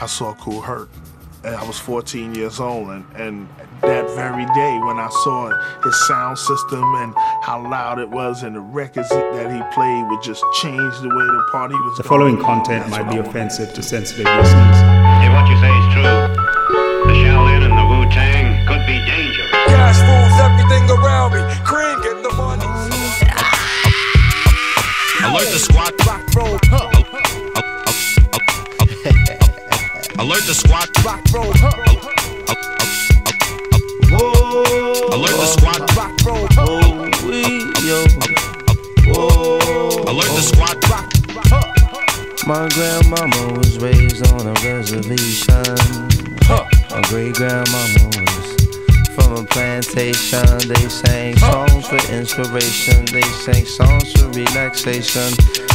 I saw Kool Herc. And I was 14 years old, and, and that very day when I saw his sound system and how loud it was, and the records that he played would just change the way the party was. The following going. content That's might be offensive to sensitive listeners. If what you say is true, the Shaolin and the Wu Tang could be dangerous. Cash rules everything around me. Cream, the squad. Rock, roll, huh. Alert the squad. Rock, roll, huh. Alert the squad. My grandmama was raised on a reservation. My great grandmama was from a plantation. They sang songs for inspiration. They sang songs for relaxation.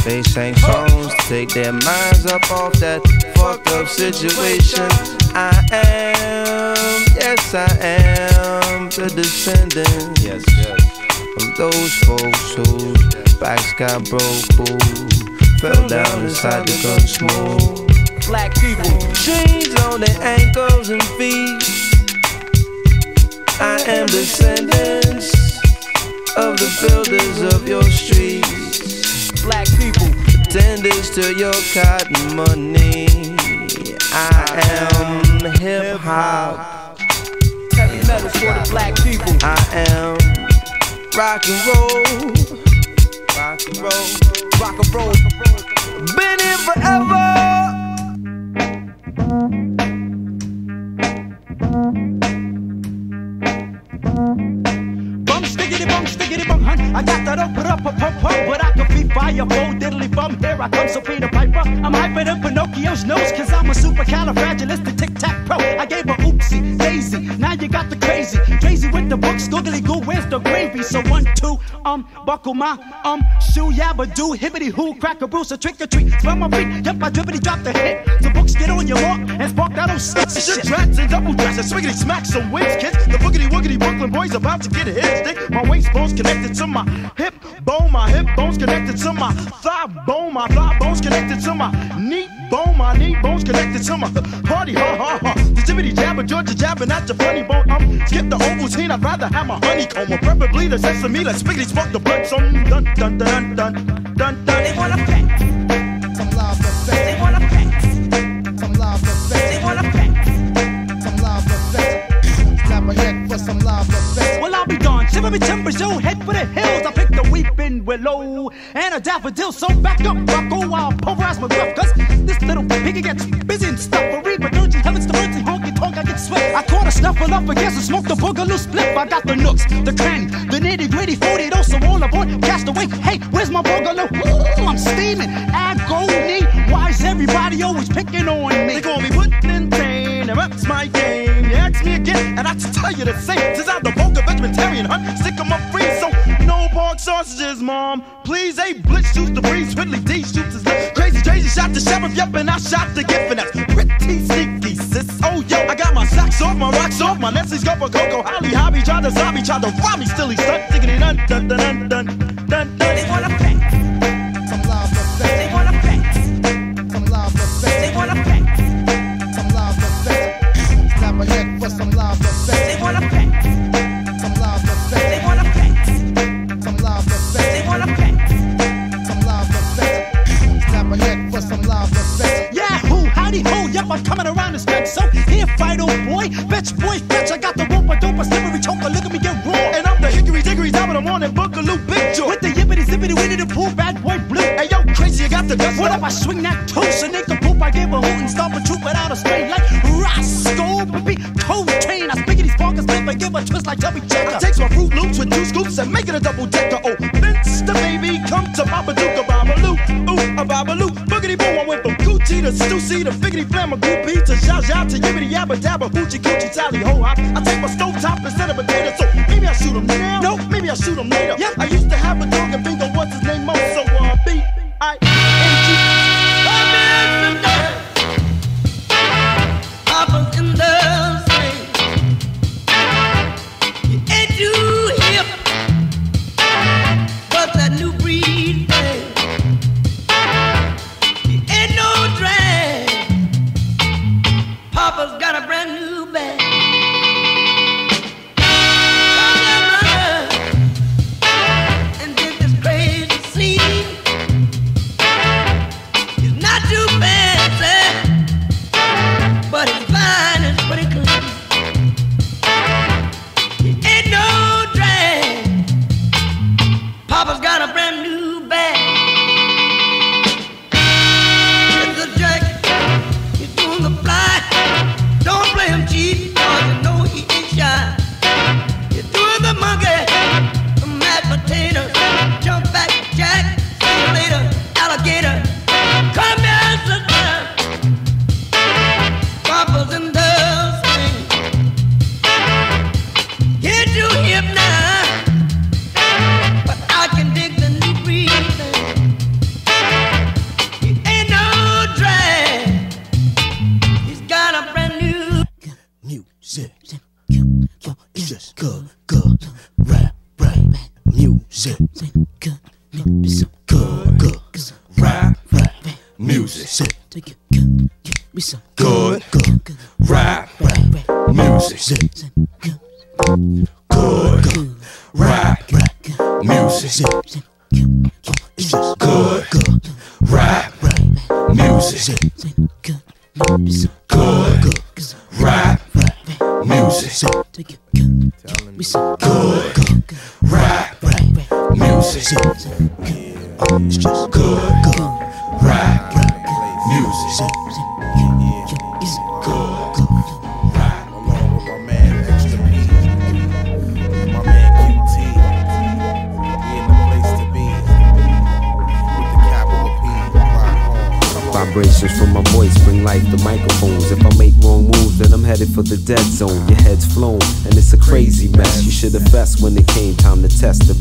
They sang songs to take their minds up off that fucked up situation. I am, yes, I am the descendant. Yes, yes. Of those folks whose backs got broke, who fell down inside the gun smoke. Black people. Chains on their ankles and feet. I am descendants of the builders of your streets. Black people. Tenders to your cotton money. I am hip hop. Heavy metal for the black people. I am rock and roll. Rock and roll. Rock and roll. Been here forever. Bum stickity bum stickity bum hun. I got that up, up, a up, up. But I can be fire, bold, diddly bum. Here I come, so Peter Piper. I'm hyper than Pinocchio's nose, cause I'm a supercalifragilistic tic tac pro. I gave a oopsie, daisy. Now you got the crazy. Crazy with the books, googly goo, where's the gravy? So one, two, um, buckle my, um, shoe, yabba do, hibbity hoo, crack a bruise, a trick or treat. Smell my feet, yep, I drippity drop the hit. Books get on your walk and spark that old shit. Shit, drats and double dress, and swiggity smack some wins, kids. The boogity woogity Brooklyn boys about to get a hit stick. My waist bones connected to my hip bone, my hip bones connected to my thigh bone, my thigh bones connected to my knee bone, my knee bones connected to my party, ha ha ha. The jibbity jabber, Georgia jabbing at your funny bone. Um, skip the Ovaltine, I'd rather have my honeycomb, or preferably the sesame. Let's spiggity spark the blood, so dun dun dun dun dun dun. They wanna pack I'll be darned. Shiver me timbers, yo, head for the hills. I picked the weeping willow and a daffodil. So back up, Rocco, I'll pulverize my gruff. Cause this little piggy gets busy and stuffery. But urging heavens to earth, honky tonk, I get sweat. I caught a snuffle up against and smoked the boogaloo split. I got the nooks, the cranny, the nitty gritty, 40 those so all aboard. Cast away. Hey, where's my boogaloo? Ooh, I'm steaming. Agony. Why is everybody always picking on me? They call me putting in pain, and that's my game. You ask me again, and I just tell you the same. Since I'm the vulgar vegetarian hunt, stick 'em up free, so no pork sausages, mom. Please, a blitz shoots the breeze, Ridley D shoots his lip. Crazy, crazy, shot the sheriff, yep, and I shot the gift, and that's pretty sneaky, sis. Oh, yo, I got my socks off, my rocks off, my Nestle's go for Coco, Holly, Hobby, try to zombie, try to rob me, still he stuck, diggity dun dun dun dun dun dun dun. They wanna pack For some love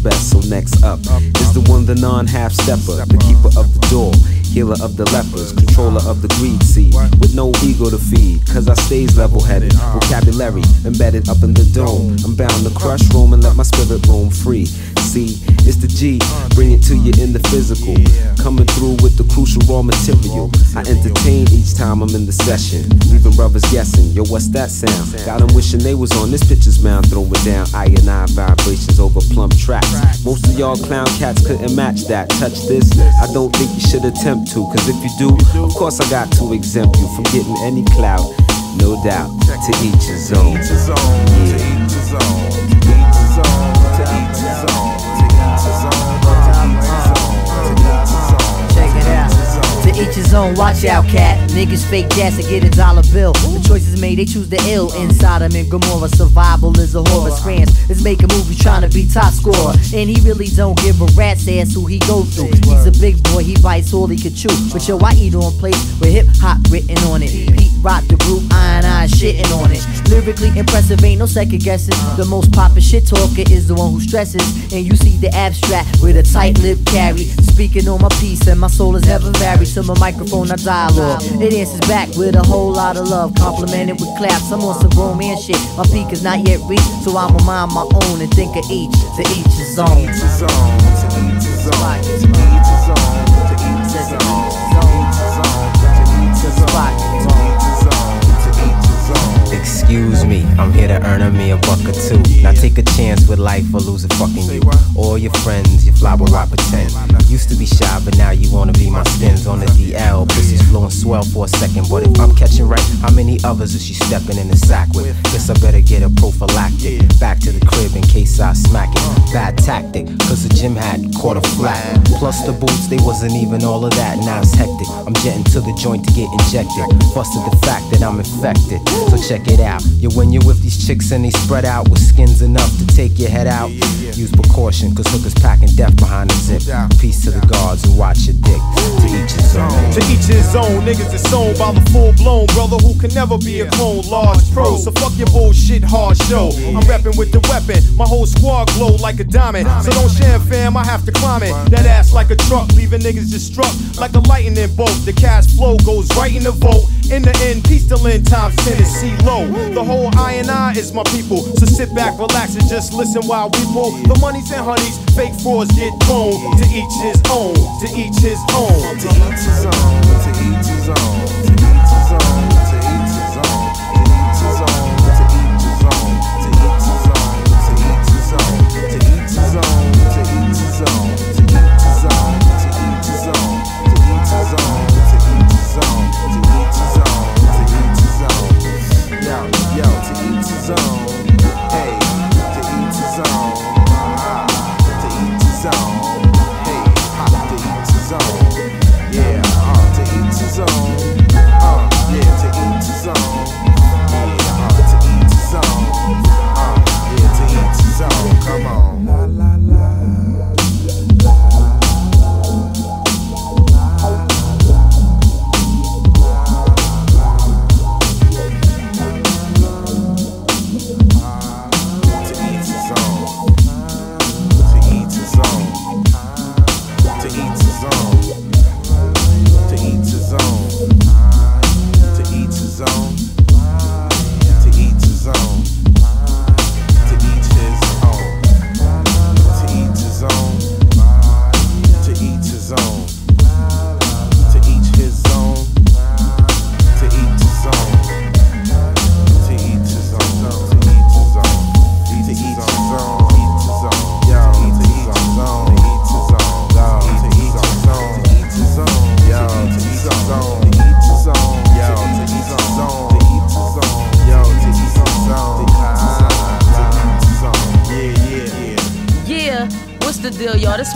best. So next up is the one, the non-half stepper, the keeper of the door, healer of the lepers, controller of the greed seed, with no ego to feed. Cause I stays level-headed, vocabulary embedded up in the dome. I'm bound to crush roam and let my spirit roam free. See, it's the G, bring it to you in the physical, coming through with the crucial raw material. I entertain each time I'm in the session, leaving brothers guessing. Yo, what's that sound? Got 'em wishing they was on this picture's mound, throwing down I and I vibrations over plump tracks. Most of y'all clown cats couldn't match that. Touch this, I don't think you should attempt to, cause if you do, of course I got to exempt you from getting any clout. No doubt, to each his own. each To each his own, watch out, cat. Niggas fake gas to get a dollar bill. The choices made, they choose the ill. Inside him in Gomorrah, survival is a horror. Scrans is making movies trying to be top scorer. And he really don't give a rat's ass who he go through. He's a big boy, he bites all he can chew. But yo, I eat on place with hip hop written on it. Pete rock the group, iron iron shitting on it. Lyrically impressive, ain't no second guessing. The most poppin' shit talker is the one who stresses. And you see the abstract with a tight lip carry. Speaking on my piece, and my soul is never varied. To my microphone, I dialogue. It answers back with a whole lot of love. Complimented with claps. I'm on some romance shit. My peak is not yet reached, so I'ma mind my own and think of each. Each to each his own, to each his own, to each his own, to each his own, to each his own, to each his own, Excuse me, I'm here to earn a me a buck or two. Now take a chance with life or lose it fucking you. All your friends, you fly where I pretend. Used to be shy, but now you wanna be my spins on the DL. Pussy's flowing swell for a second, but if I'm catching right, how many others is she stepping in the sack with? Guess I better get a prophylactic. Back to the crib in case I smack it. Bad tactic, cause the gym hat caught a flat. Plus the boots, they wasn't even all of that. Now it's hectic. I'm jetting to the joint to get injected. Busted the fact that I'm infected. So check it out. You when you're with these chicks and they spread out with skins enough to take your head out. Use precaution, cause hookers packing death behind the zip. Peace to the guards and watch your dick. To each his own. To each his own, niggas is sown by the full blown brother who can never be a clone. Large pro, so fuck your bullshit hard show. I'm reppin' with the weapon, my whole squad glow like a diamond. So don't share, fam, I have to climb it. That ass like a truck, leaving niggas just struck like a lightning bolt. The cash flow goes right in the vote. In the end, peace till end times Tennessee low. The whole I and I is my people. So sit back, relax, and just listen while we pull. The monies and honeys, fake frauds get thrown. To each his own, to each his own. To each his own, to each his own, to each his own,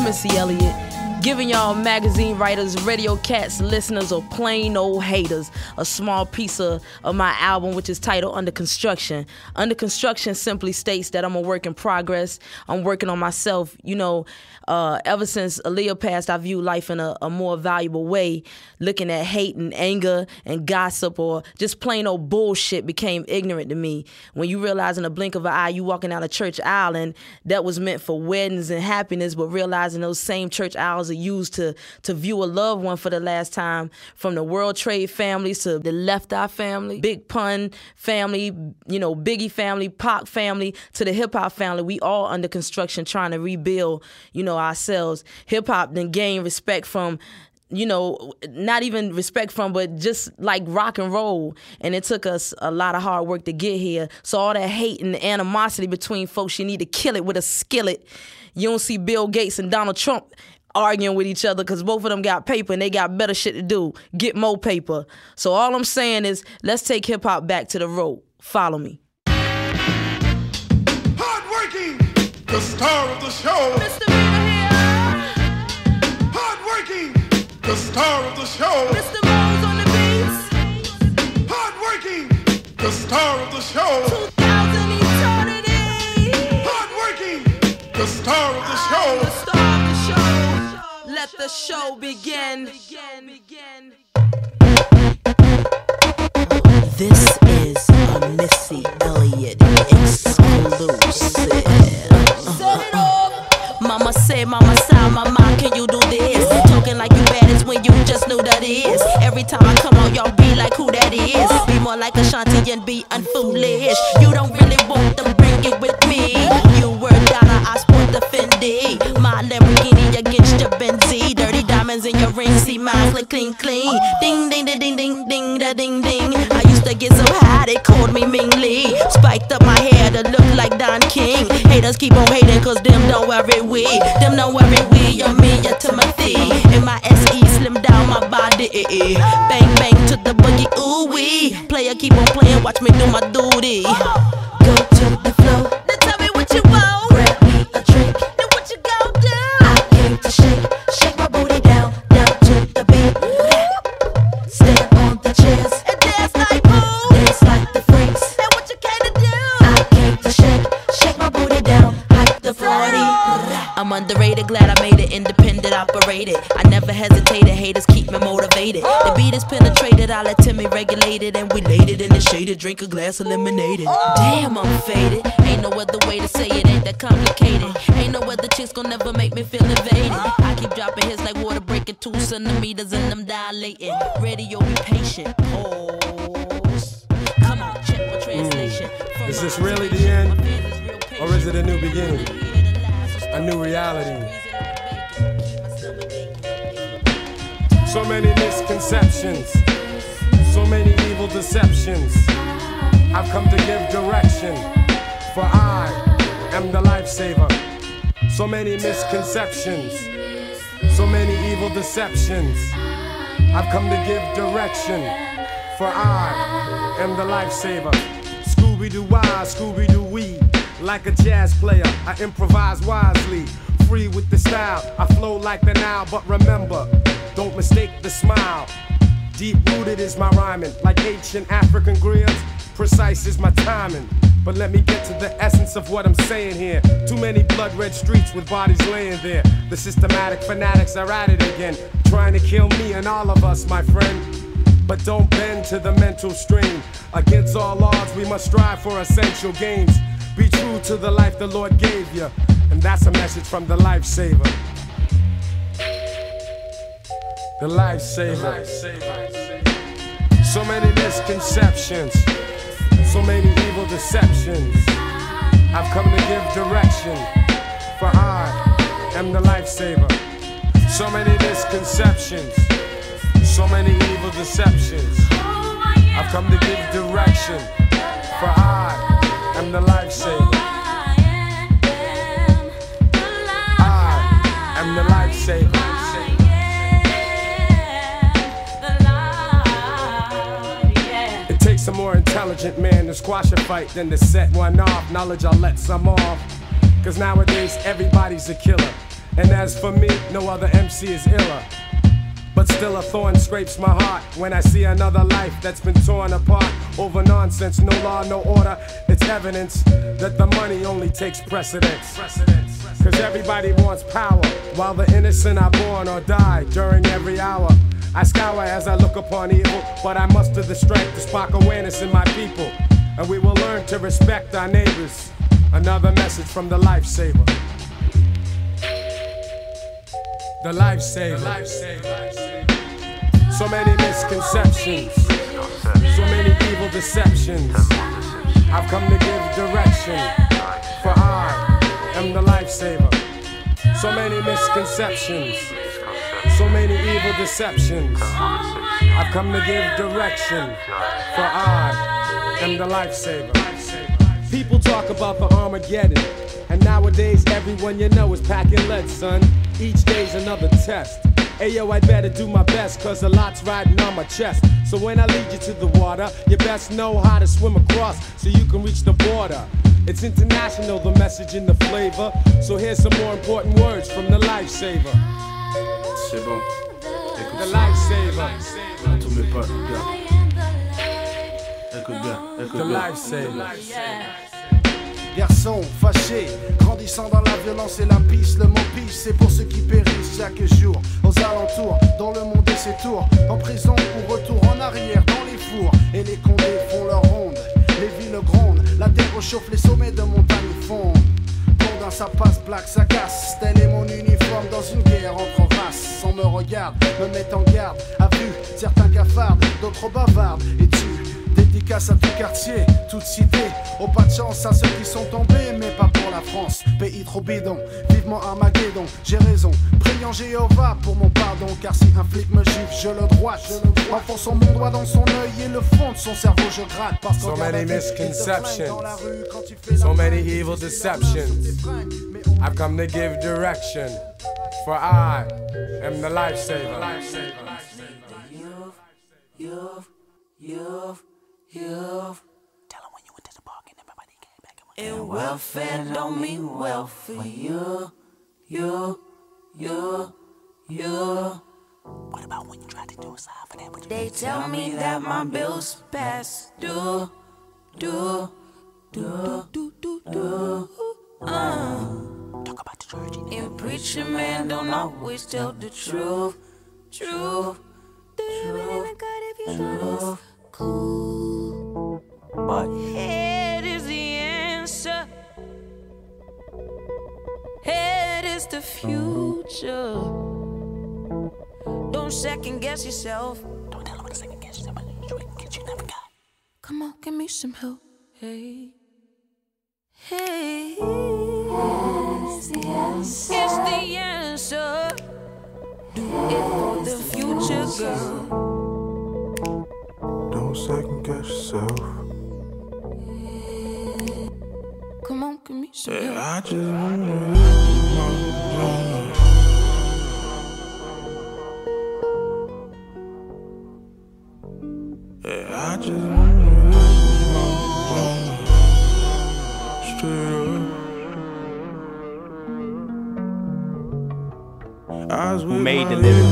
Missy Elliott. Giving y'all magazine writers, radio cats, listeners, or plain old haters a small piece of, of my album, which is titled Under Construction. Under Construction simply states that I'm a work in progress. I'm working on myself. You know, uh, ever since Aaliyah passed, I view life in a, a more valuable way. Looking at hate and anger and gossip or just plain old bullshit became ignorant to me. When you realize in a blink of an eye, you walking down a church aisle and that was meant for weddings and happiness, but realizing those same church aisles are used to to view a loved one for the last time, from the World Trade families to the Left Eye family, Big Pun family, you know, Biggie family, Pac family, to the hip hop family. We all under construction trying to rebuild, you know, ourselves. Hip hop then gain respect from you know, not even respect from, but just like rock and roll. And it took us a lot of hard work to get here. So all that hate and animosity between folks, you need to kill it with a skillet. You don't see Bill Gates and Donald Trump arguing with each other because both of them got paper and they got better shit to do. Get more paper. So all I'm saying is let's take hip hop back to the road. Follow me. Hardworking, the star of the show. Star of the show. Mr. Mo's on the beats. Hardworking, the star of the show. 2000 eternity. Hardworking, the star of the show. The star of the show. Let the show begin. This is a Missy Elliott exclusive. Mama said, Mama said, Mama, can you do this? Talking like you bad when you just knew that is. Every time I come on, y'all be like who that is. Be more like Ashanti and be unfoolish. You don't really want to bring it with me. You were Donna, I sport the Fendi. My Lamborghini against your Benzie. Diamonds in your ring, see mine click clean clean. Ding ding ding ding ding ding da ding ding. I used to get so high they called me Ming Lee. Spiked up my hair to look like Don King. Haters keep on hating cause them don't worry we. Them don't worry we. You're me, you're Timothy. In my SE, slim down my body. Eh, eh. Bang bang to the boogie, ooh wee. Player keep on playing, watch me do my duty. Go to the flow. Underrated, glad I made it independent, operated. I never hesitated, haters keep me motivated. The beat is penetrated, I let Timmy regulate it, and we laid it in the shaded. Drink a glass of lemonade. Damn, I'm faded. Ain't no other way to say it, ain't that complicated. Ain't no other chicks gon' never make me feel invaded. I keep dropping hits like water breaking two centimeters and I'm dilating. Radio, be patient. Pause. Come on, check my translation. Mm. From Is this really the end? my fans is real patient. Or is it a new beginning? A new reality? So many misconceptions, so many evil deceptions. I've come to give direction, for I am the lifesaver. So many misconceptions, so many evil deceptions. I've come to give direction, for I am the lifesaver. Scooby Doo why, Scooby Doo wee. Like a jazz player, I improvise wisely. Free with the style, I flow like the Nile. But remember, don't mistake the smile. Deep rooted is my rhyming, like ancient African griots. Precise is my timing. But let me get to the essence of what I'm saying here. Too many blood red streets with bodies laying there. The systematic fanatics are at it again, trying to kill me and all of us, my friend. But don't bend to the mental strain. Against all odds, we must strive for essential gains. Be true to the life the Lord gave you. And that's a message from the lifesaver. The lifesaver. So many misconceptions, so many evil deceptions. I've come to give direction, for I am the lifesaver. So many misconceptions, so many evil deceptions. I've come to give direction, for I am the lifesaver. Ah, I am the lifesaver. It takes a more intelligent man to squash a fight than to set one off. Knowledge, I'll let some off. Cause nowadays everybody's a killer. And as for me, no other MC is iller. But still, a thorn scrapes my heart when I see another life that's been torn apart over nonsense. No law, no order. It's evidence that the money only takes precedence. Cause everybody wants power, while the innocent are born or die during every hour. I scour as I look upon evil, but I muster the strength to spark awareness in my people. And we will learn to respect our neighbors. Another message from the lifesaver. The lifesaver. So many misconceptions, so many evil deceptions. I've come to give direction, for I am the lifesaver. So many misconceptions, so many evil deceptions. I've come to give direction, for I am the lifesaver. People talk about the Armageddon, and nowadays everyone you know is packing lead, son. Each day's another test. Ayo, I better do my best, cause a lot's riding on my chest. So when I lead you to the water, you best know how to swim across so you can reach the border. It's international, the message and the flavor. So here's some more important words from the lifesaver. C'est bon. The lifesaver. À tous mes potes, gars. Écoute bien, écoute The bien. lifesaver. Garçon fâché, grandissant dans la violence et la le mot pisse, c'est pour ceux qui périssent chaque jour. Aux alentours, dans le monde et ses tours, en prison ou retour en arrière, dans les fours. Et les condés font leur ronde, les villes grondent, la terre chauffe, les sommets de montagne fondent. Condin, ça passe, black, ça casse. Tel est mon uniforme dans une guerre entre races. Sans me regarde, me met en garde. A vu certains cafardent, d'autres bavardent. Et tu Dédicace à tout quartier, toute cité. Au pas de chance à ceux qui sont tombés, mais pas pour la France. Pays trop bidon, vivement Armageddon. J'ai raison, priant Jéhovah pour mon pardon. Car si un flic me gifle, je le droite. Enfonçant mon doigt dans son œil et le fond de son cerveau, je gratte. Parce So many misconceptions, dans la rue, quand tu fais so many evil deceptions. I've come to give direction, for I am the lifesaver. You've, you've, you've. Tell them when you went to the park and everybody came back and And welfare don't mean wealth for you, you, you, you. What about when you tried to do a side for that? But they tell me that my bills pass due, due, due, due, due, due. Uh. Talk about the church. And preacher man don't always tell the truth, truth, truth, truth. Cool. But head is the answer. Head is the future. Don't second guess yourself. Don't tell them what to second guess yourself. Get you never got. Come on, give me some help. Hey. Hey. It's the answer. It's the answer. Do it for the future, girl. Don't second guess yourself. Come on, me some Yeah. I just wanna live my life. Yeah, I just wanna live my life. Straight up. Eyes Who made my the lyrics?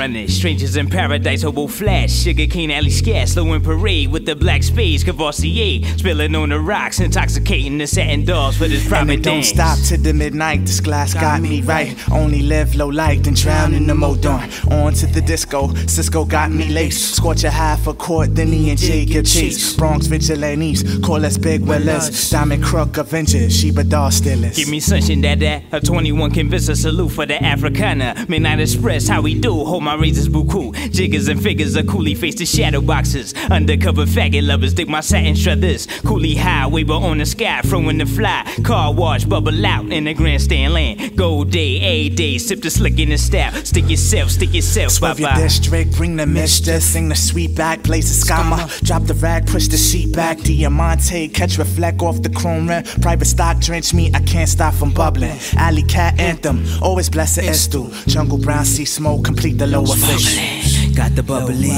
Running, strangers in paradise, hobo flash, sugar cane alley scat, slow in parade with the black spades, Courvoisier, spilling on the rocks, intoxicating the satin dolls for this And private don't dance. stop to the midnight. This glass got me right. Only live low life, then drown in the modon. On to the disco. Cisco got me laced. Scorch a half a court, then he and Jacob chase. Bronx vigilantes, call us big willers. Diamond crook flinches, Sheba doll stealers. Give me sunshine, that that. A 21 convince a salute for the Africana. Midnight Express, how we do. Hold my razors buku. Jiggers and figures, a coolie face the shadow boxes. Undercover faggot lovers, dig my satin struthers. Cooley High, waver on the sky, throwing the fly. Car wash, bubble out in the grandstand land. Gold day, A day, sip the slick in the style. Stick yourself, stick yourself, bye Swerve your bye. district, bring the mistress, sing the sweet back, blaze the scammer. Drop the rag, push the sheet back. Diamante, catch reflect off the chrome rim. Private stock, drench me, I can't stop from bubbling. Alley cat anthem, always bless the estu. Jungle brown sea smoke, complete the lower fish. Got the bubbly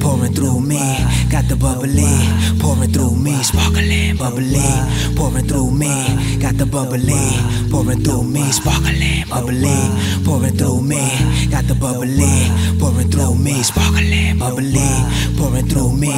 pouring through me. Got the bubbly pouring through me. Sparkling bubbly pouring through me. Got the bubbly pouring through me. Sparkling bubbly pouring through me. Got the bubbly pouring through me. Sparkling bubbly pouring through me.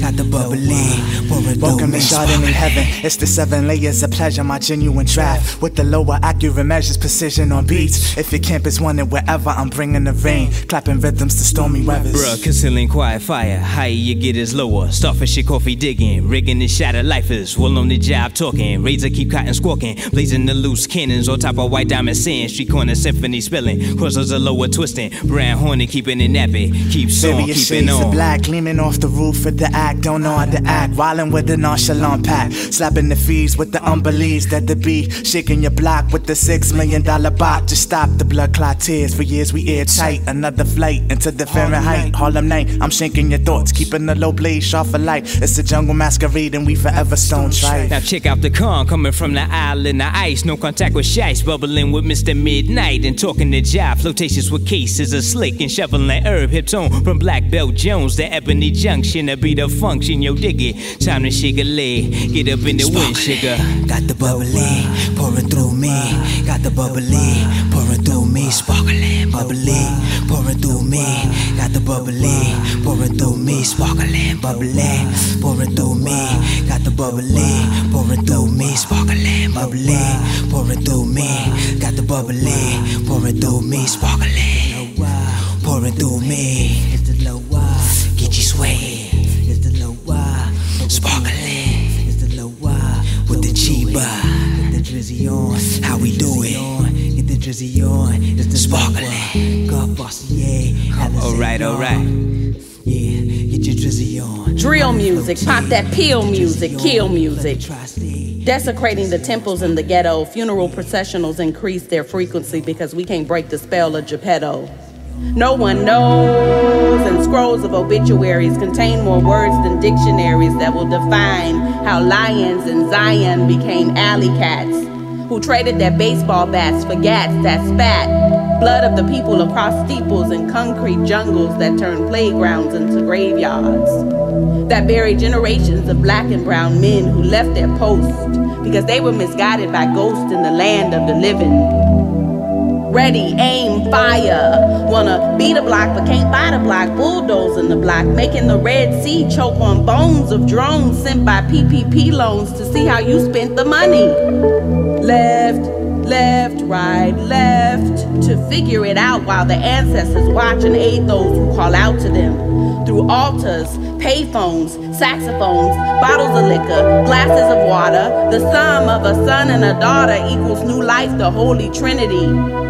Got the bubbly pouring through me. Welcome Chardonnay heaven. It's the seven layers of pleasure, my genuine draft. With the lower accurate measures, precision on beats. If your camp is wanted wherever, I'm bringing the rain. Clapping rhythms to stormy weathers. Bruh, concealing quiet fire. Higher you get is lower. Starfish your coffee digging. Rigging the shatter lifers. Well on the job talking. Razor keep cotton squawking. Blazing the loose cannons on top of white diamond sand. Street corner symphony spilling. Crossers are lower twisting. Brown horny keeping it nappy. Keeps on, keeping of on. black gleaming off the roof of the act. Don't know how to act. Wildin' with the nonchalant pack. Slapping the fees with the unbeliefs that the beat. Shaking your block with the six million dollar bot. Just stop the blood clot tears. For years we airtight. Another flight into the Fahrenheit. Harlem night. I'm shanking your thoughts. Keeping the low blade sharp for light. It's a jungle masquerade and we forever stone tried. Now check out the con coming from the island of ice. No contact with shites, bubbling with Mr. Midnight and talking to jive. Flirtatious with cases of slick and shoveling herb hip tone from Black Belt Jones to Ebony Junction to be the function. Yo, dig it. Time to shake a leg. Get up in the wind, sugar. Got the bubbly pouring through me. Got the bubbly pouring through me. Sparkling bubbly pouring through me. Got the bubbly pouring through me. Sparkling bubbly pouring through me. Got the bubbly pouring through me. Sparkling bubbly pouring through me. Got the bubbly pouring through me. Sparkling pouring through me. Get uh, you sway. Uh, Sparkling uh, with the on. How we do it? Get the drizzy on. It's the sparkling. God boss, yeah. Alright, alright. Yeah, get your drizzy on. Drill music, pop that peel music, kill music. Desecrating the temples in the ghetto, funeral processionals increase their frequency because we can't break the spell of Geppetto. No one knows, and scrolls of obituaries contain more words than dictionaries that will define how lions in Zion became alley cats, who traded their baseball bats for gats that spat. Blood of the people across steeples and concrete jungles that turned playgrounds into graveyards, that buried generations of black and brown men who left their post because they were misguided by ghosts in the land of the living ready, aim, fire. Wanna beat a block but can't buy the block, bulldozing the block, making the Red Sea choke on bones of drones sent by PPP loans to see how you spent the money. Left, left, right, left, to figure it out while the ancestors watch and aid those who call out to them. Through altars, payphones, saxophones, bottles of liquor, glasses of water, the sum of a son and a daughter equals new life, the Holy Trinity.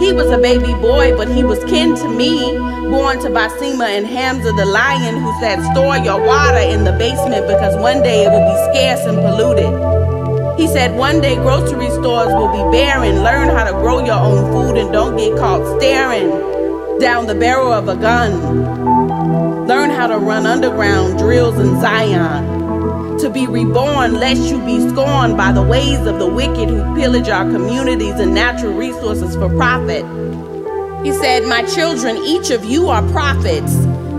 He was a baby boy, but he was kin to me. Born to Basima and Hamza the lion, who said, Store your water in the basement because one day it will be scarce and polluted. He said, One day grocery stores will be barren. Learn how to grow your own food and don't get caught staring down the barrel of a gun. Learn how to run underground drills in Zion to be reborn, lest you be scorned by the ways of the wicked who pillage our communities and natural resources for profit. He said, My children, each of you are prophets.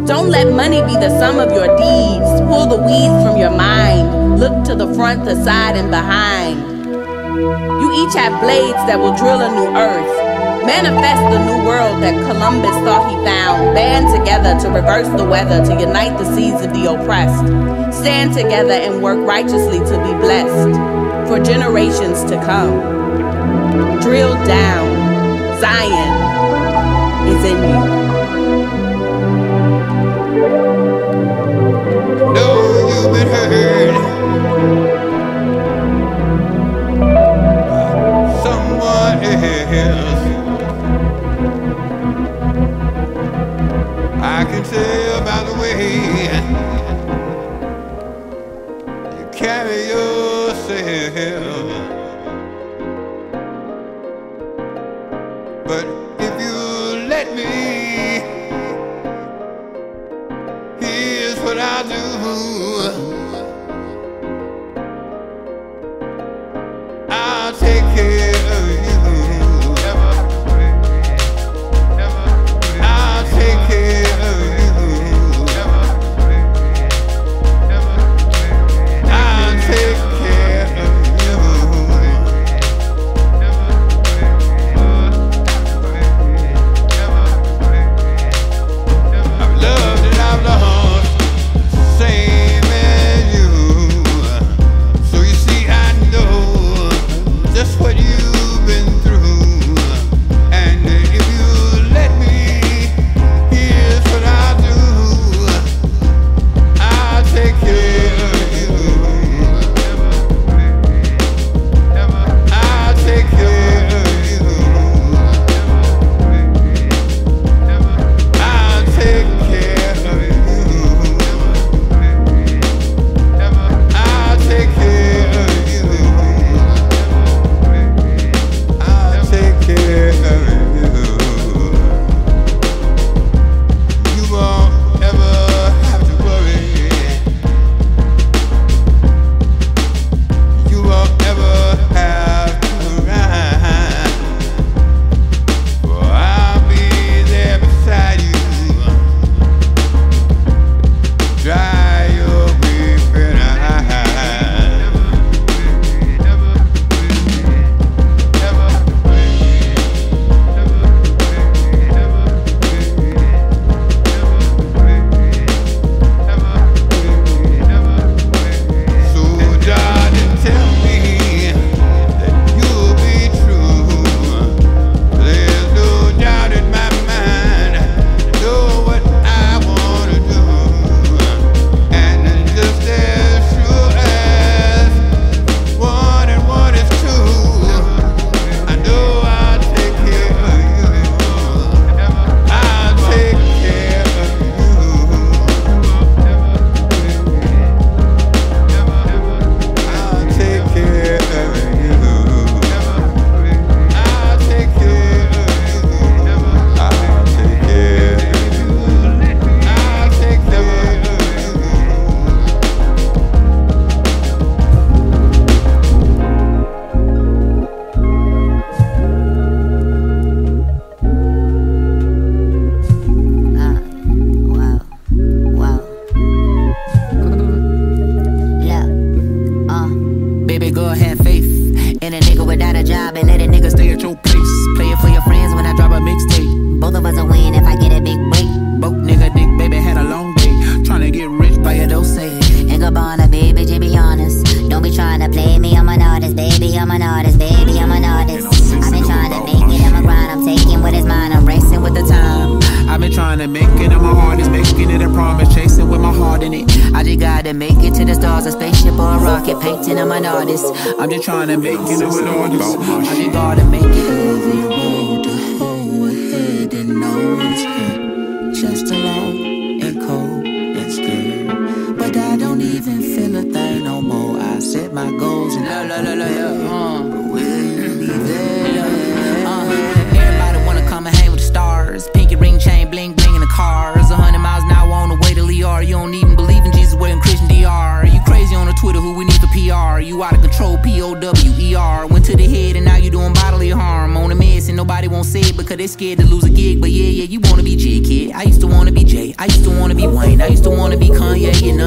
Don't let money be the sum of your deeds. Pull the weeds from your mind. Look to the front, the side, and behind. You each have blades that will drill a new earth. Manifest the new world that Columbus thought he found. Band together to reverse the weather, to unite the seeds of the oppressed. Stand together and work righteously to be blessed for generations to come. Drill down. Zion is in you. No, you've been heard. Someone is.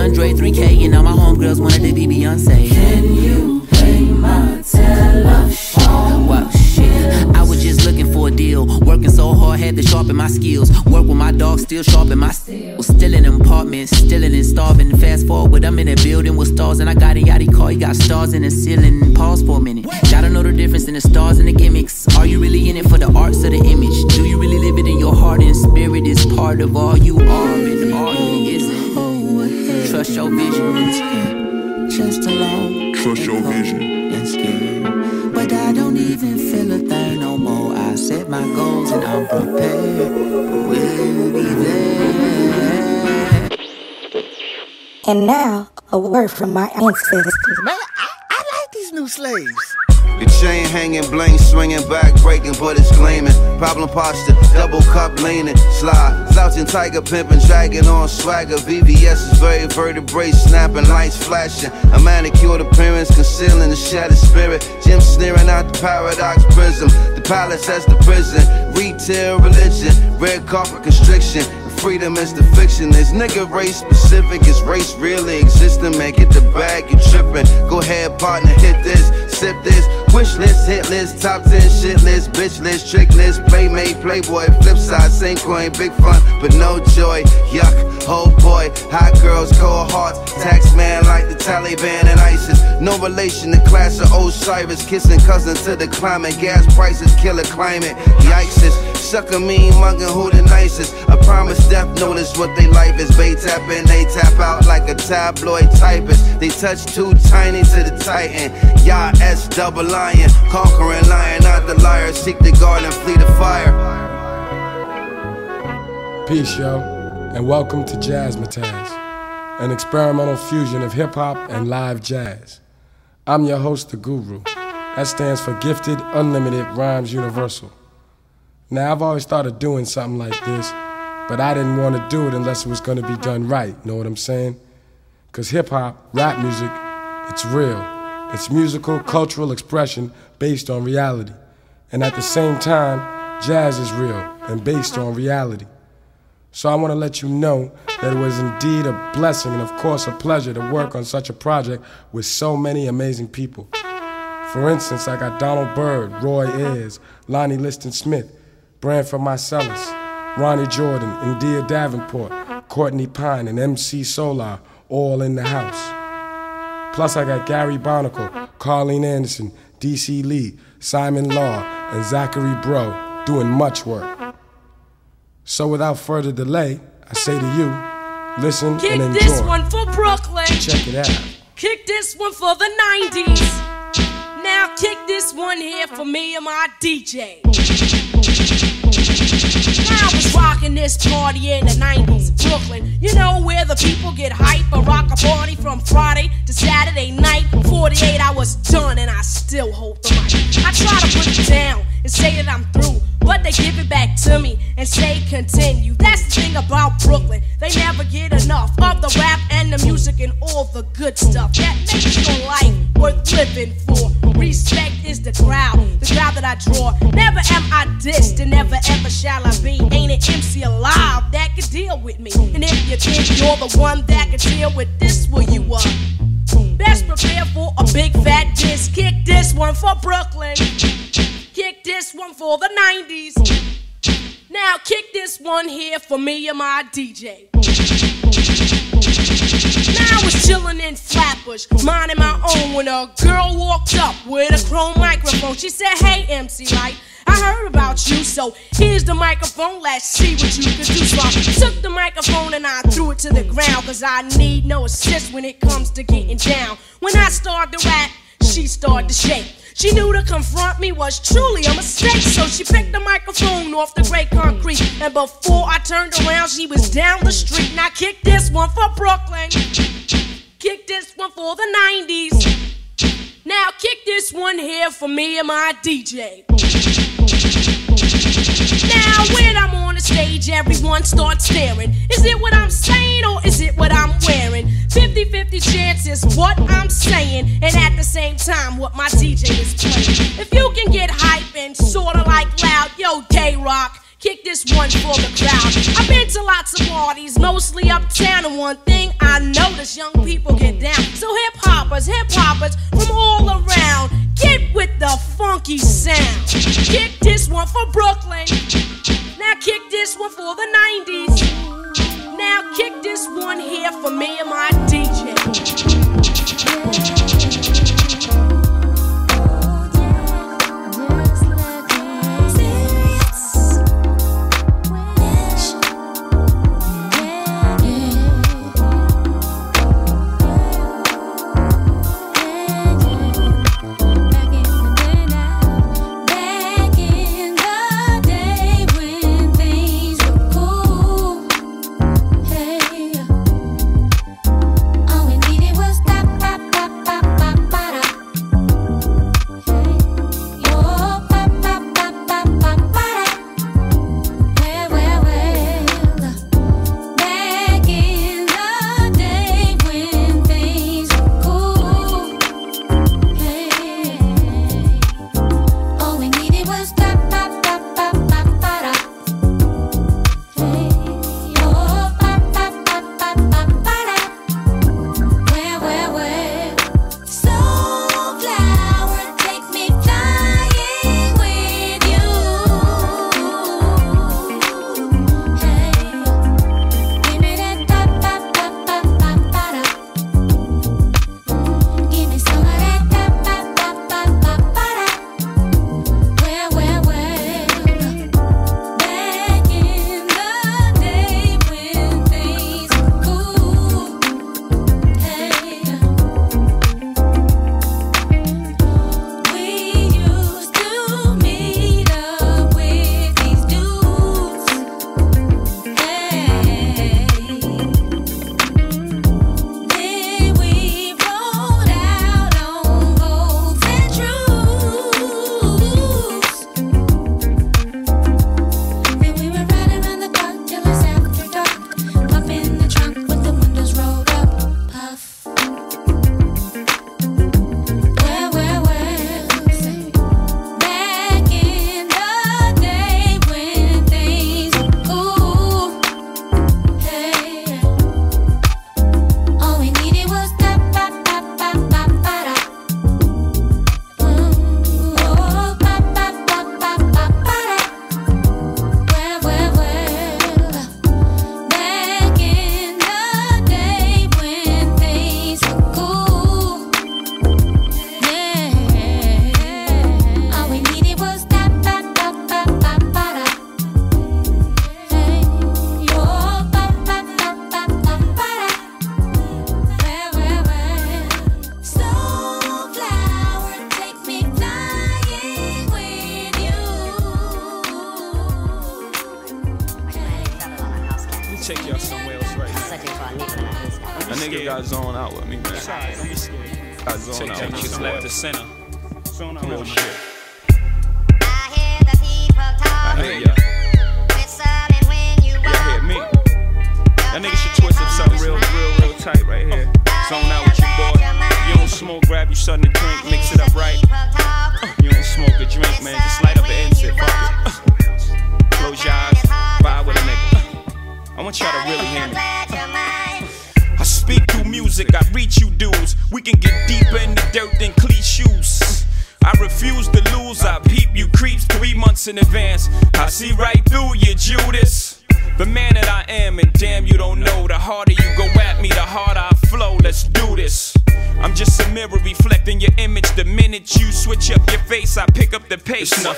Andre 3K, and all my homegirls wanted to be Beyonce. Can you pay my telephone? Shit. I was just looking for a deal. Working so hard, had to sharpen my skills. Work with my dog, still sharpen my skills. Still in apartments, still in starving. Fast forward, I'm in a building with stars, and I got a yachty car. You got stars in the ceiling. Pause for a minute. Gotta know the difference in the stars and the gimmicks. Are you really in it for the arts or the image? Do you really live it in your heart and spirit? Is part of all you are and all you Trust your vision and. Just alone. Trust your vision and skin. But I don't even feel a thing no more. I set my goals and I'm prepared. We'll be there. And now, a word from my ancestors. Man, I, I like these new slaves. The chain hanging, bling swinging, back breaking, but it's gleaming. Problem posture, double cup leaning, slide. Slouching, tiger pimping, dragging on swagger. VVS is very vertebrae, snapping, lights flashing. A manicured appearance, concealing the shattered spirit. Jim sneering out the paradox prism. The palace as the prison. Retail religion, red carpet constriction. Freedom is the fiction. This nigga race specific. Is race really existing? Man, get the bag, you tripping. Go ahead, partner, hit this, sip this. Wish list, hit list, top 10 shit list, bitch list, list, playmate, playboy, flip side, same coin, big fun, but no joy. Yuck, oh boy, hot girls, cold hearts, tax man like the Taliban and ISIS. No relation to class of Osiris, kissing cousin to the climate. Gas prices, killer climate. Yikes, sucker mean mugging who the nicest. I promise death notice what they life is. Bay tap in, they tap out like a tabloid typist. They touch too tiny to the titan. Y'all S double lion, conquering lion, not the liar. Seek the garden, flee the fire. Peace, yo, and welcome to Jazzmatazz, an experimental fusion of hip hop and live jazz. I'm your host, the Guru. That stands for Gifted Unlimited Rhymes Universal. Now, I've always thought of doing something like this, but I didn't want to do it unless it was going to be done right, know what I'm saying? Because hip hop, rap music, it's real. It's musical, cultural expression based on reality. And at the same time, jazz is real and based on reality. So I want to let you know that it was indeed a blessing and, of course, a pleasure to work on such a project with so many amazing people. For instance, I got Donald Byrd, Roy Ayers, Lonnie Liston Smith, Branford Marsalis, Ronny Jordan, N'Dea Davenport, Courtney Pine, and MC Solaar all in the house. Plus, I got Gary Barnacle, Carleen Anderson, DC Lee, Simon Law, and Zachary Breaux doing much work. So, without further delay, I say to you, listen Kick and enjoy. Kick this one for Brooklyn. Check it out. Kick this one for the 90s. Now kick this one here for me and my DJ. I was rocking this party in the 90s, Brooklyn. You know where the people get hype rock a party from Friday to Saturday night. 48 hours done and I still hold the mic. I try to put it down and say that I'm through, but they give it back to me and say continue. That's the thing about Brooklyn. They never get enough of the rap and the music and all the good stuff that makes your life worth living for. Respect is the crowd, the crowd that I draw. Never am I dissed and never ever shall I be. Ain't an MC alive that can deal with me. And if you think you're the one that can deal with this, well, you are. Best prepare for a big fat diss. Kick this one for Brooklyn. Kick this one for the 90s. Now kick this one here for me and my DJ. Now I was chillin' in Flatbush, minding my own, when a girl walked up with a chrome microphone. She said, Hey, MC Lyte. I heard about you, so here's the microphone. Let's see what you can do. So I took the microphone and I threw it to the ground. Cause I need no assist when it comes to getting down. When I started to rap, she started to shake. She knew to confront me was truly a mistake, so she picked the microphone off the gray concrete. And before I turned around, she was down the street. Now kick this one for Brooklyn. Kick this one for the 90s. Now kick this one here for me and my DJ. Now when I'm on the stage, everyone starts staring. Is it what I'm saying or is it what I'm wearing? 50-50 chances what I'm saying, and at the same time what my DJ is playing. If you can get hype and sorta like loud, yo, K-Rock. Kick this one for the crowd. I've been to lots of parties, mostly uptown, and one thing I notice young people get down. So hip hoppers, hip hoppers from all around, get with the funky sound. Kick this one for Brooklyn. Now kick this one for the 90s. Now kick this one here for me and my DJ.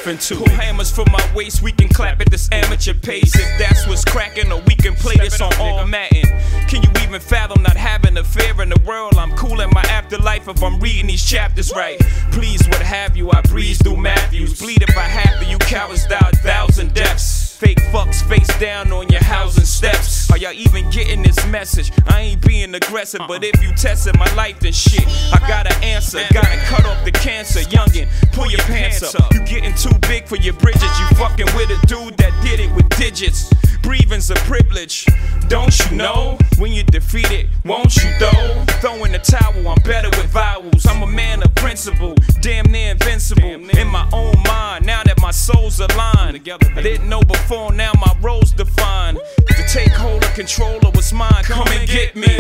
Pace. It's I ain't being aggressive, but if you tested my life, then shit, I got an answer. Gotta cut off the cancer, youngin'. Pull your pants up. You getting too big for your bridges. You fucking with a dude that did it with digits. Breathing's a privilege, don't you know? When you defeat it, won't you though? Throw in the towel, I'm better with vowels. I'm a man of principle, damn near invincible. In my own mind, now that my soul's aligned. I didn't know before, now my role's defined. To take hold of control of what's mine, come and get me.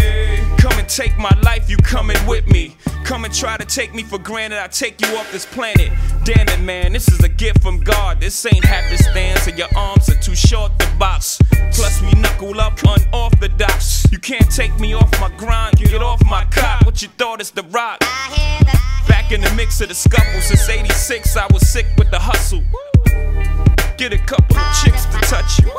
Come and take my life, you coming with me. Come and try to take me for granted, I take you off this planet. Damn it, man, this is a gift from God. This ain't happenstance, and your arms are too short to box. Plus, we knuckle up unorthodox. You can't take me off my grind, get off my cock. What you thought is the rock? Back in the mix of the scuffle since 86, I was sick with the hustle. Get a couple of chicks to touch you.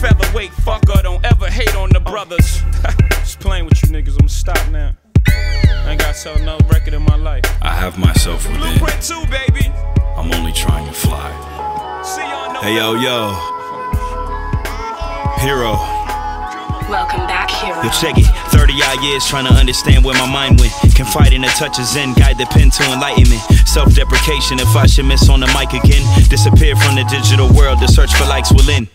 Featherweight fucker, don't ever hate on the brothers. Just playing with you niggas, I'ma stop now. I ain't got sell no record in my life. I have myself within. Blueprint too, baby. I'm only trying to fly. See y'all Hey yo yo, hero. Welcome back, hero. Yo, check it. 30 odd years trying to understand where my mind went. Confide in a touch of Zen, guide the pen to enlightenment. Self deprecation if I should miss on the mic again. Disappear from the digital world, the search for likes will end.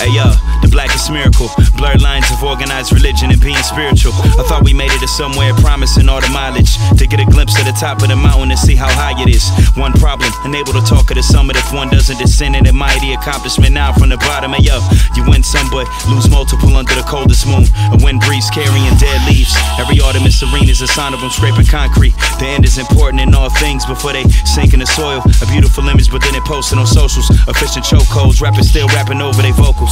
Hey yo, the blackest miracle. Blurred lines of organized religion and being spiritual. I thought we made it to somewhere, promising all the mileage. To get a glimpse of the top of the mountain and see how high it is. One problem, unable to talk at the summit if one doesn't descend in a mighty accomplishment now from the bottom. Hey yo, you win some, but lose multiple under the coldest moon. A wind breeze carrying dead leaves. Every autumn in serene is a sign of them scraping concrete. The end is important in all things before they sink in the soil. A beautiful image, but then it posted on socials. Efficient chokeholds, rappers still rapping over their vocals.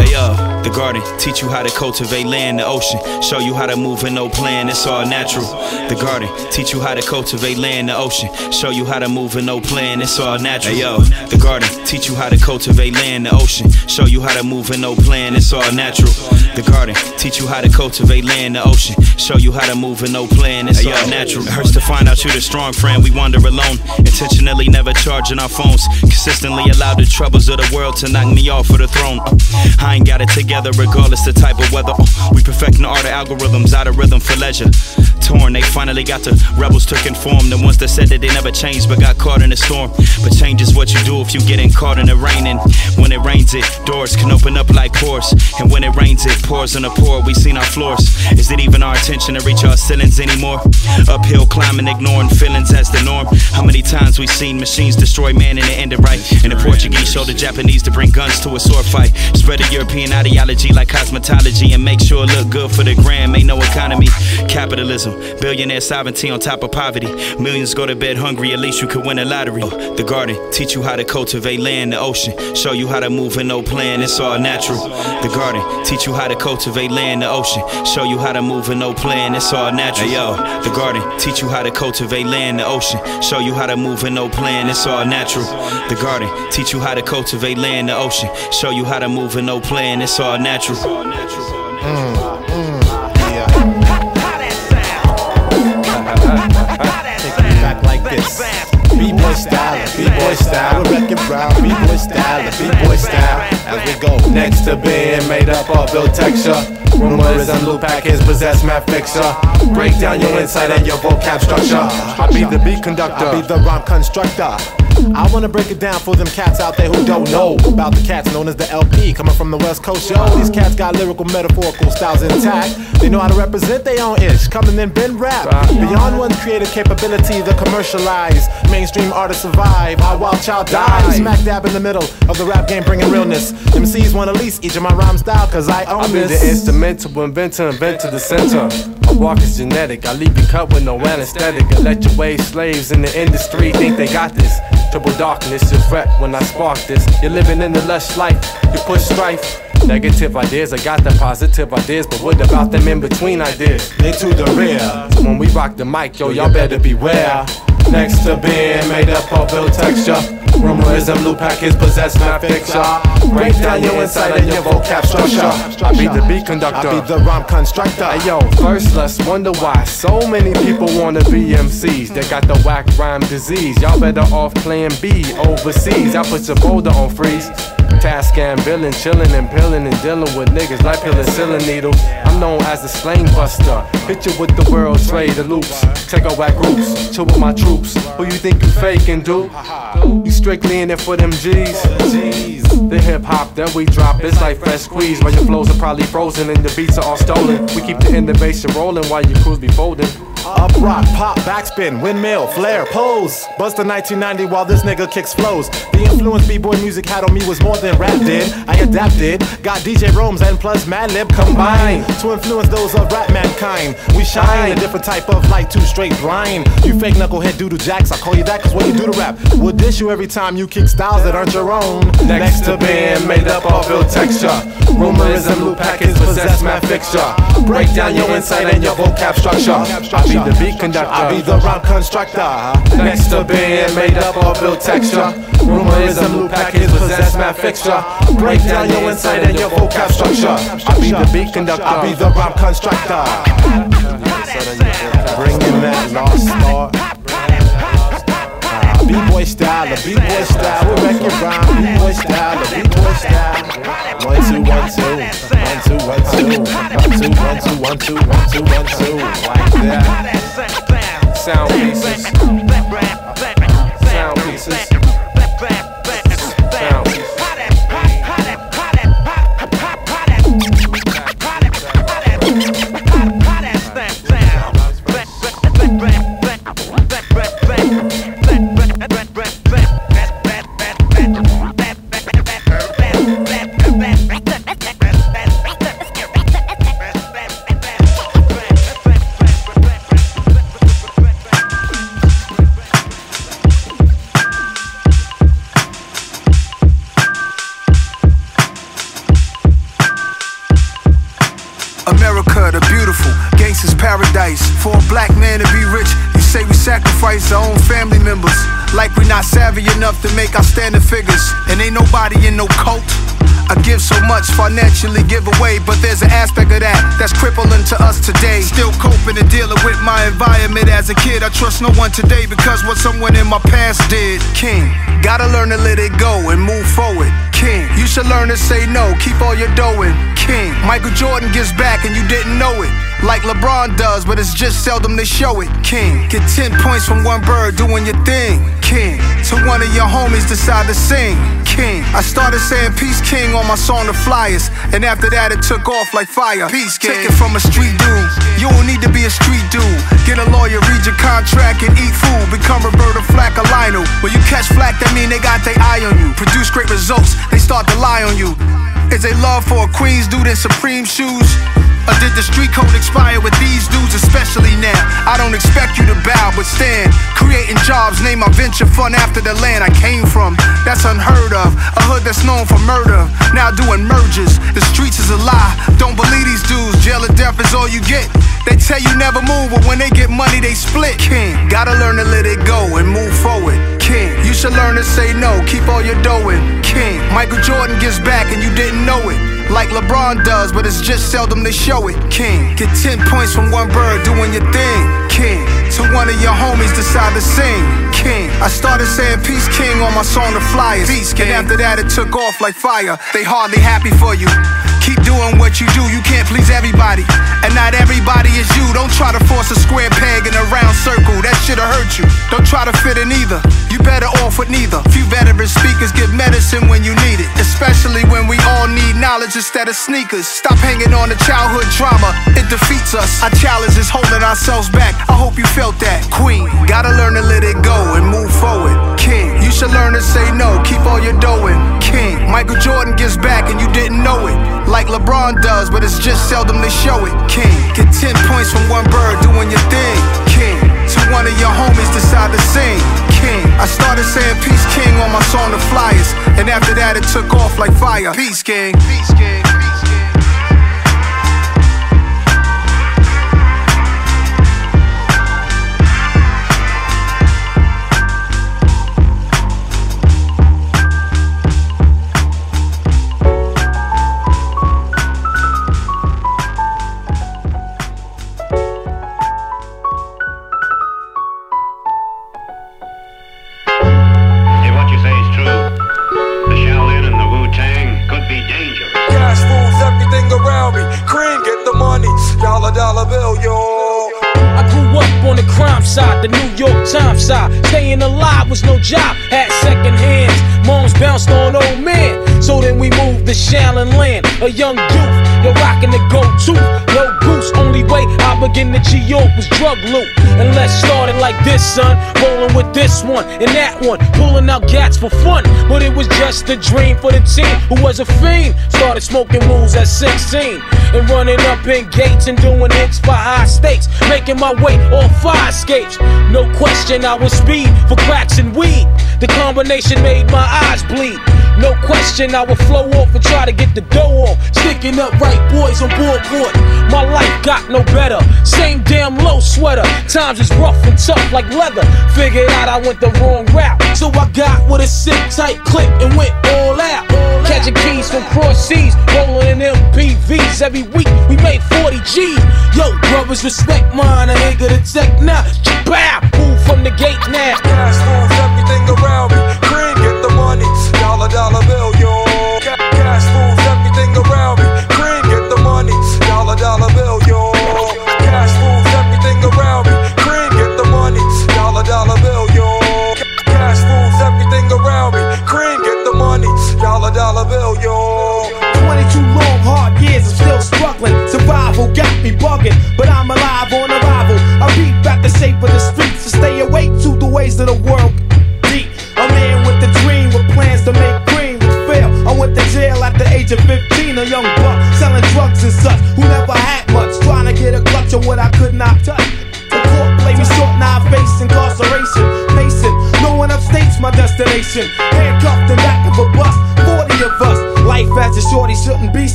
Hey yo, the garden, teach you how to cultivate land, the ocean, show you how to move with no plan, it's all natural. The garden, teach you how to cultivate land, the ocean, show you how to move with no plan, it's all natural. Hey yo, the garden, teach you how to cultivate land, the ocean, show you how to move with no plan, it's all natural. The garden, teach you how to cultivate land, the ocean, show you how to move with no plan, it's all natural. It hurts to find out you're the strong friend, we wander alone, intentionally never charging our phones, consistently allow the troubles of the world to knock me off of the throne. I ain't got it together regardless the type of weather. Uh, we perfecting all the algorithms out of rhythm for leisure. Torn, they finally got the rebels to conform. The ones that said that they never changed but got caught in a storm. But change is what you do if you getting caught in the raining. When it rains, it doors can open up like pores. And when it rains, it pours on the pour. We seen our floors. Is it even our intention to reach our ceilings anymore? Uphill climbing, ignoring feelings as the norm. How many times we seen machines destroy man and it ended right? And the Portuguese showed the Japanese to bring guns to a sword fight. Spread a European ideology like cosmetology and make sure it look good for the gram. Ain't no economy. Capitalism, billionaire sovereignty on top of poverty. Millions go to bed hungry, at least you could win a lottery. Uh, the garden, teach you how to cultivate land, the ocean, show you how to move in no plan, it's all natural. The garden, teach you how to cultivate land, the ocean, show you how to move in no plan, it's all natural. Hey, yo, the garden, teach you how to cultivate land, the ocean, show you how to move in no plan, it's all natural. The garden, teach you how to cultivate land, the ocean, show you how to move with no plan, it's all natural. Mm, Back like this. B-boy style, B-boy B-boy style. We're wrecking brown, B-boy style, B-boy style. As we go next to being made up of ill texture. Rumors and loop packets possess math fixer. Break down your insight and your vocab structure. I be the beat conductor, I be the rhyme constructor. I wanna break it down for them cats out there who don't know about the cats known as the LP coming from the West Coast. Yo, these cats got lyrical, metaphorical styles intact. They know how to represent their own ish, coming in bend rap. Beyond one's creative capability, the commercialized mainstream artists survive. Our wild child dies, smack dab in the middle of the rap game, bringing realness. MCs wanna lease each of my rhyme style, cause I own I be this. the instrumental inventor, invent to the center. My walk is genetic, I leave you cut with no anesthetic. I let your wave slaves in the industry think they got this. Triple darkness, you fret when I spark this. You're living in the lush life, you push strife. Negative ideas, I got the positive ideas, but what about them in between ideas? They to the rear. When we rock the mic, yo, y'all better beware. Next to being made up of ill texture. Rumors and blue packets possess my picture. Break down your insight and your vocab structure. I be the beat conductor. I be the rhyme constructor. Hey yo, first let's wonder why so many people wanna be MCs. They got the whack rhyme disease. Y'all better off playing B overseas. I put your folder on freeze. Task and billing, chilling and pilling and dealing with niggas like peeling ceiling needle. I'm known as the slang buster. Hit you with the world trade, the loops. Take out whack groups, chill with my troops. Who you think you faking, dude? You strictly in it for them G's. The hip hop that we drop is like fresh squeeze. While your flows are probably frozen and the beats are all stolen. We keep the innovation rolling while your crews be folding. Up rock, pop, backspin, windmill, flare, pose. Bust the 1990 while this nigga kicks flows. The influence B-boy music had on me was more than rap did. I adapted, got DJ Romes and plus Madlib combined to influence those of rap mankind. We shine a different type of light, too straight blind. You fake knucklehead doodle jacks, I call you that cause what you do to rap will dish you every time you kick styles that aren't your own. Next to being made up of ill texture. Rumors and blue packets possess my fixture. Break down your insight and your vocab structure. I be the beat conductor. I be the rhyme constructor. Next to being made up of ill texture. Rumors and blue packets possess my fixture. Break down your insight and your vocab structure. I be the beat conductor. I be the rhyme constructor. Bringing that lost start. Uh, B-boy style, the B-boy style, we're wrecking rhyme. B-boy style, the B-boy style. One two one two, one two one two, one two one two one two one two like that. Sound pieces. Sound pieces. Our own family members. Like we're not savvy enough to make our standard figures. And ain't nobody in no cult. I give so much financially give away, but there's an aspect of that that's crippling to us today. Still coping and dealing with my environment as a kid. I trust no one today because what someone in my past did. King, gotta learn to let it go and move forward. King, you should learn to say no, keep all your dough in. King, Michael Jordan gives back and you didn't know it. Like LeBron does, but it's just seldom they show it. King, get 10 points from one bird doing your thing. King, to one of your homies decide to sing. King, I started saying Peace King on my song The Flyers, and after that it took off like fire. Peace King. Take it from a street dude. You don't need to be a street dude. Get a lawyer, read your contract, and eat food. Become Roberta Flack or Lionel. When you catch flack, that mean they got their eye on you. Produce great results, they start to lie on you. Is they love for a Queens dude in Supreme shoes? Or did the street code expire with these dudes, especially now? I don't expect you to bow, but stand. Creating jobs, name my venture fund after the land I came from. That's unheard of. A hood that's known for murder. Now doing mergers. The streets is a lie. Don't believe these dudes. Jail or death is all you get. They tell you never move, but when they get money, they split. King, gotta learn to let it go and move forward. King, you should learn to say no, keep all your dough in. King, Michael Jordan gets back and you didn't know it. Like LeBron does, but it's just seldom they show it. King, get 10 points from one bird doing your thing. King, to one of your homies decide to sing. King. I started saying Peace King on my song The Flyers. Peace King. And after that, it took off like fire. They hardly happy for you. Doing what you do, you can't please everybody. And not everybody is you. Don't try to force a square peg in a round circle, that shit'll hurt you. Don't try to fit in either, you better off with neither. Few veteran speakers give medicine when you need it, especially when we all need knowledge instead of sneakers. Stop hanging on to childhood trauma, it defeats us. Our challenge is holding ourselves back. I hope you felt that. Queen, gotta learn to let it go and move forward. Should learn to say no, keep all your dough in. King, Michael Jordan gives back and you didn't know it. Like LeBron does, but it's just seldom they show it. King, get 10 points from one bird doing your thing. King, to one of your homies decide to sing. King, I started saying Peace King on my song The Flyers, and after that it took off like fire. Peace King. Peace King. One and that one, pulling out gats for fun. But it was just a dream for the team who was a fiend. Started smoking moves at 16 and running up in gates and doing hits for high stakes. Making my way off fire escapes. No question, I was speed for cracks and weed. The combination made my eyes bleed. No question, I would flow off and try to get the dough off. Sticking up right boys on board court. My life got no better. Same damn low sweater. Times is rough and tough like leather. Figured out I went the wrong route. So I got with a sick tight clip and went all out. Catching keys from cross seas, rolling in MPVs. Every week we made 40 G. Yo, brothers, respect mine. A nigga the tech now. Bow, move from the gate now. Everything around me. Cream, get the money. Dollar, dollar bill,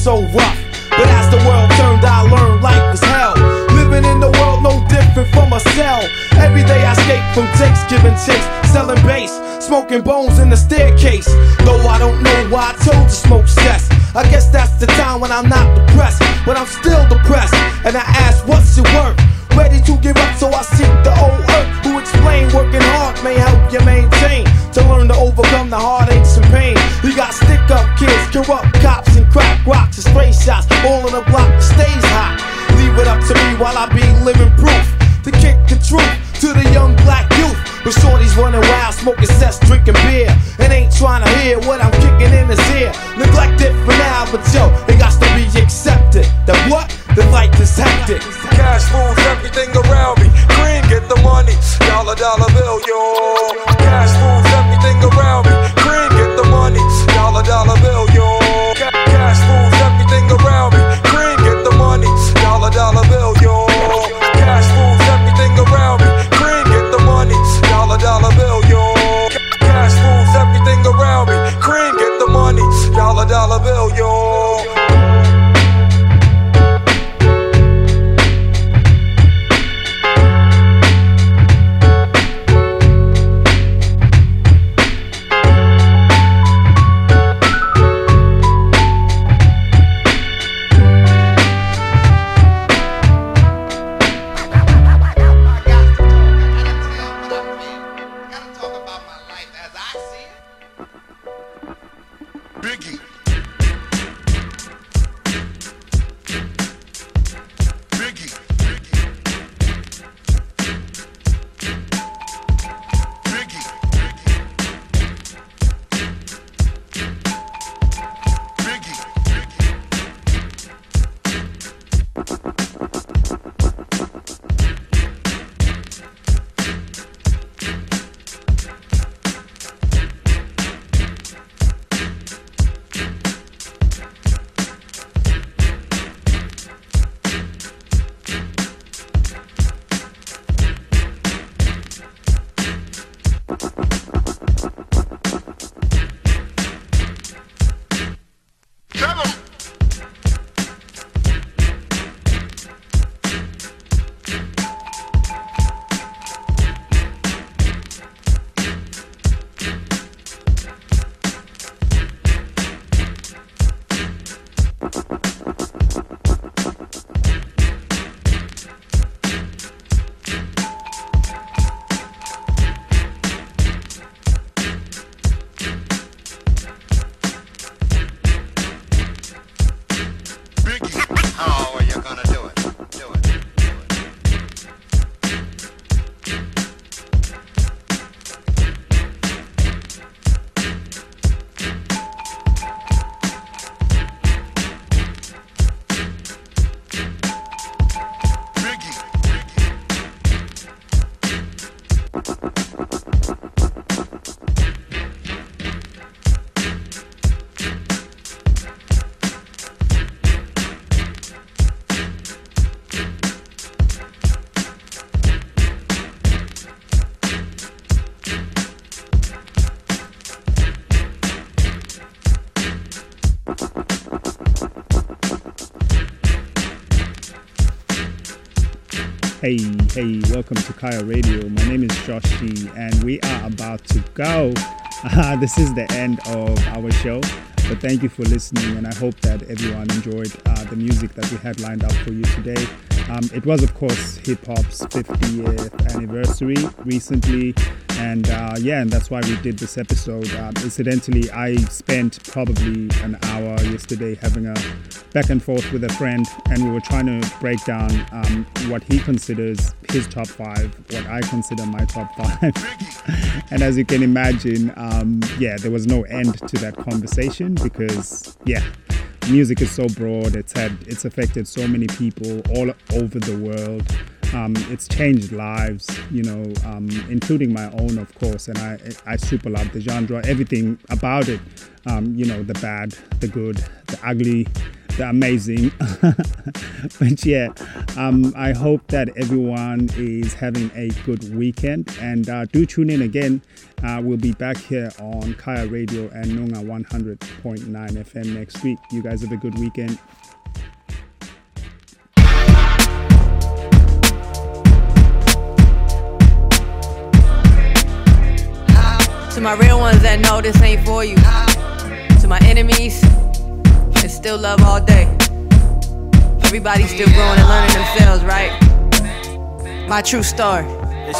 so rough. But as the world turned, I learned life was hell. Living in the world no different from a cell. Every day I escape from takes, giving chase, selling bass, smoking bones in the staircase. Though I don't know why I told to smoke cess. I guess that's the time when I'm not depressed, but I'm still depressed. And I ask, what's it worth? Ready to give up, so I seek the old earth who explain working hard may help you maintain. To learn to overcome the heartaches and pain. We got stick up kids, corrupt welcome to Kaya Radio. My name is Joshi, and we are about to go. Uh, this is the end of our show, but thank you for listening, and I hope that everyone enjoyed uh, the music that we had lined up for you today. Um, it was, of course, hip hop's 50th anniversary recently, and uh, yeah, and that's why we did this episode. Um, incidentally, I spent probably an hour yesterday having a back and forth with a friend, and we were trying to break down um, what he considers his top five, what I consider my top five. and as you can imagine, um, yeah, there was no end to that conversation because, yeah, music is so broad. It's had, it's affected so many people all over the world. Um, it's changed lives, you know, um, including my own, of course. And I, I super love the genre, everything about it. Um, you know, the bad, the good, the ugly, the amazing. but yeah, um, I hope that everyone is having a good weekend. And uh, do tune in again. Uh, we'll be back here on Kaya Radio and Nunga 100.9 FM next week. You guys have a good weekend. To my real ones that know this ain't for you. To my enemies, it's still love all day. Everybody's still growing and learning themselves, right? My true story.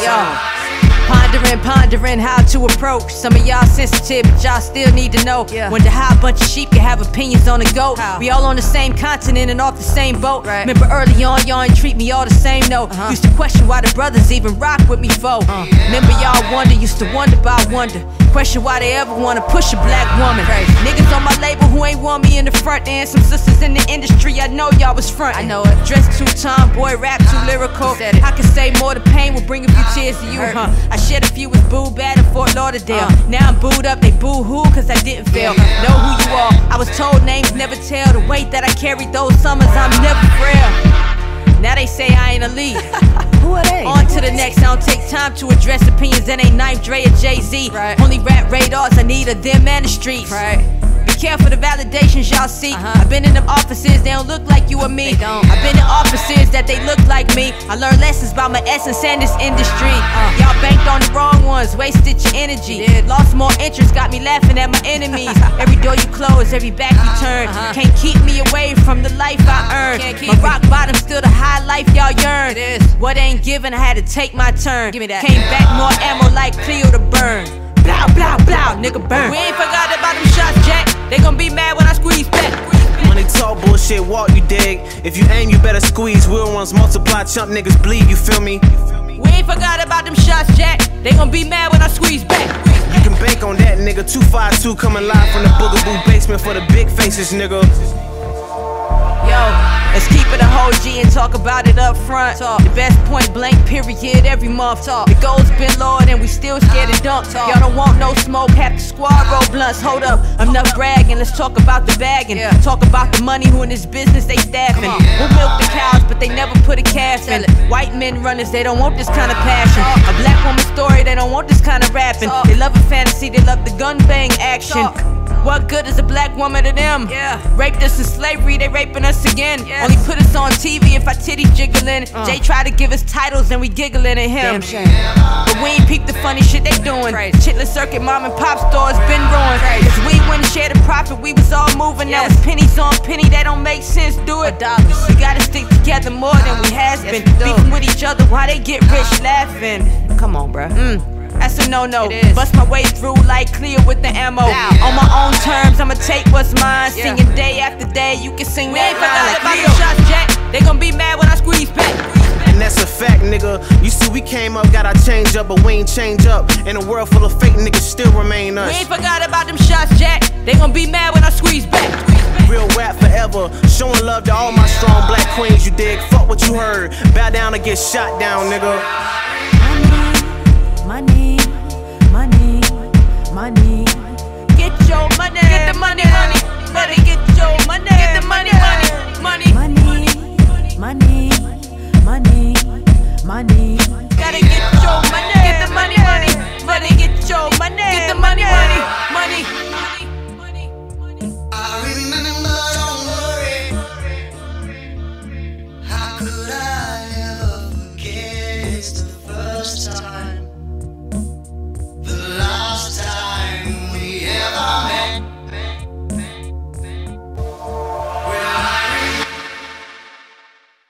Yo. Pondering, pondering how to approach. Some of y'all sensitive, but y'all still need to know. Wonder how a bunch of sheep can have opinions on a goat. We all on the same continent and off the same boat. Remember early on, y'all ain't treat me all the same, no. Uh-huh. Used to question why the brothers even rock with me, foe. Uh. Remember y'all wonder, used to wonder about wonder. Question why they ever wanna push a black woman. Niggas on my label who ain't want me in the front, and some sisters in the industry, I know y'all was front. I know it. Dressed too tomboy, rap too uh-huh. lyrical. I can say more, the pain will bring a few uh-huh. tears to you, huh? I shed a few with Boo Bad in Fort Lauderdale. Uh. Now I'm booed up, they boo hoo, cause I didn't fail. Know who you are. I was told names never tell. The weight that I carried those summers, I'm never frail. Now they say I ain't a lead. Who are they? On to the next. I don't take time to address opinions that ain't Knife Dre or Jay Z. Right. Only rap radars I need a them and the streets. Right. Be careful the validations y'all see. Uh-huh. I've been in them offices, they don't look like you or me. I've been in offices that they look like me. I learned lessons about my essence and this industry. Uh. Y'all banked on the wrong ones, wasted your energy. Lost more interest, got me laughing at my enemies. every door you close, every back you uh-huh. turn. Uh-huh. Can't keep me away from the life I earned. My rock bottom still the high life y'all yearn. What ain't given, I had to take my turn. Give me that. Came back more ammo like Cleo to burn. Blow, blow, blow, nigga burn. We ain't forgot about them shots, Jack. They gon' be mad when I squeeze back. Money talk, bullshit walk, you dig. If you aim, you better squeeze. Real ones multiply, chump niggas bleed, you feel me? We ain't forgot about them shots, Jack. They gon' be mad when I squeeze back. You can bank on that, nigga. 252 coming live from the Boogaboo basement for the big faces, nigga. Yo, let's keep it a whole G and talk about it up front. Talk. The best point blank period every month. Talk. The goals been lowered and we still scared to dunk. Talk. Y'all don't want no smoke, half the squad roll blunts. Hold up, enough bragging. Let's talk about the bagging. Yeah. Talk about the money who in this business they staffing. We'll milk the cows, but they never put a calf in. White men runners, they don't want this kind of passion. A black woman story, they don't want this kind of rapping. They love a fantasy, they love the gun bang action. What good is a black woman to them? Yeah. Raped us in slavery, they raping us again. Only put us on TV if our titties jiggling. Jay try to give us titles and we giggling at him. Damn shame. But we ain't peep the funny shit they doing. Chitlin circuit, mom and pop stores been ruined. Cause we wouldn't share the profit, we was all moving. Now it's pennies on penny, that don't make sense. Do it. We gotta stick together more than we has been. Beefing with each other while they get rich laughing. Come on, bruh. Mm. That's a no-no. Bust my way through like clear with the ammo. On my own terms, I'ma take what's mine. Singing day after day, you can sing We that ain't forgot line about like them Leo. shots, Jack. They gon' be mad when I squeeze back. And that's a fact, nigga. You see, we came up, got our change up, but we ain't change up. In a world full of fake niggas, still remain us. We ain't forgot about them shots, Jack. They gon' be mad when I squeeze back. Real rap forever. Showing love to all my strong black queens, you dig? Fuck what you heard. Bow down or get shot down, nigga money, money, money. Get your money, get the money, money. Better get your money, get the money, money, money, money, money, money, money. Gotta get your money, get the money, money. Better get your money, get the money, money, money. I remember. time we ever met.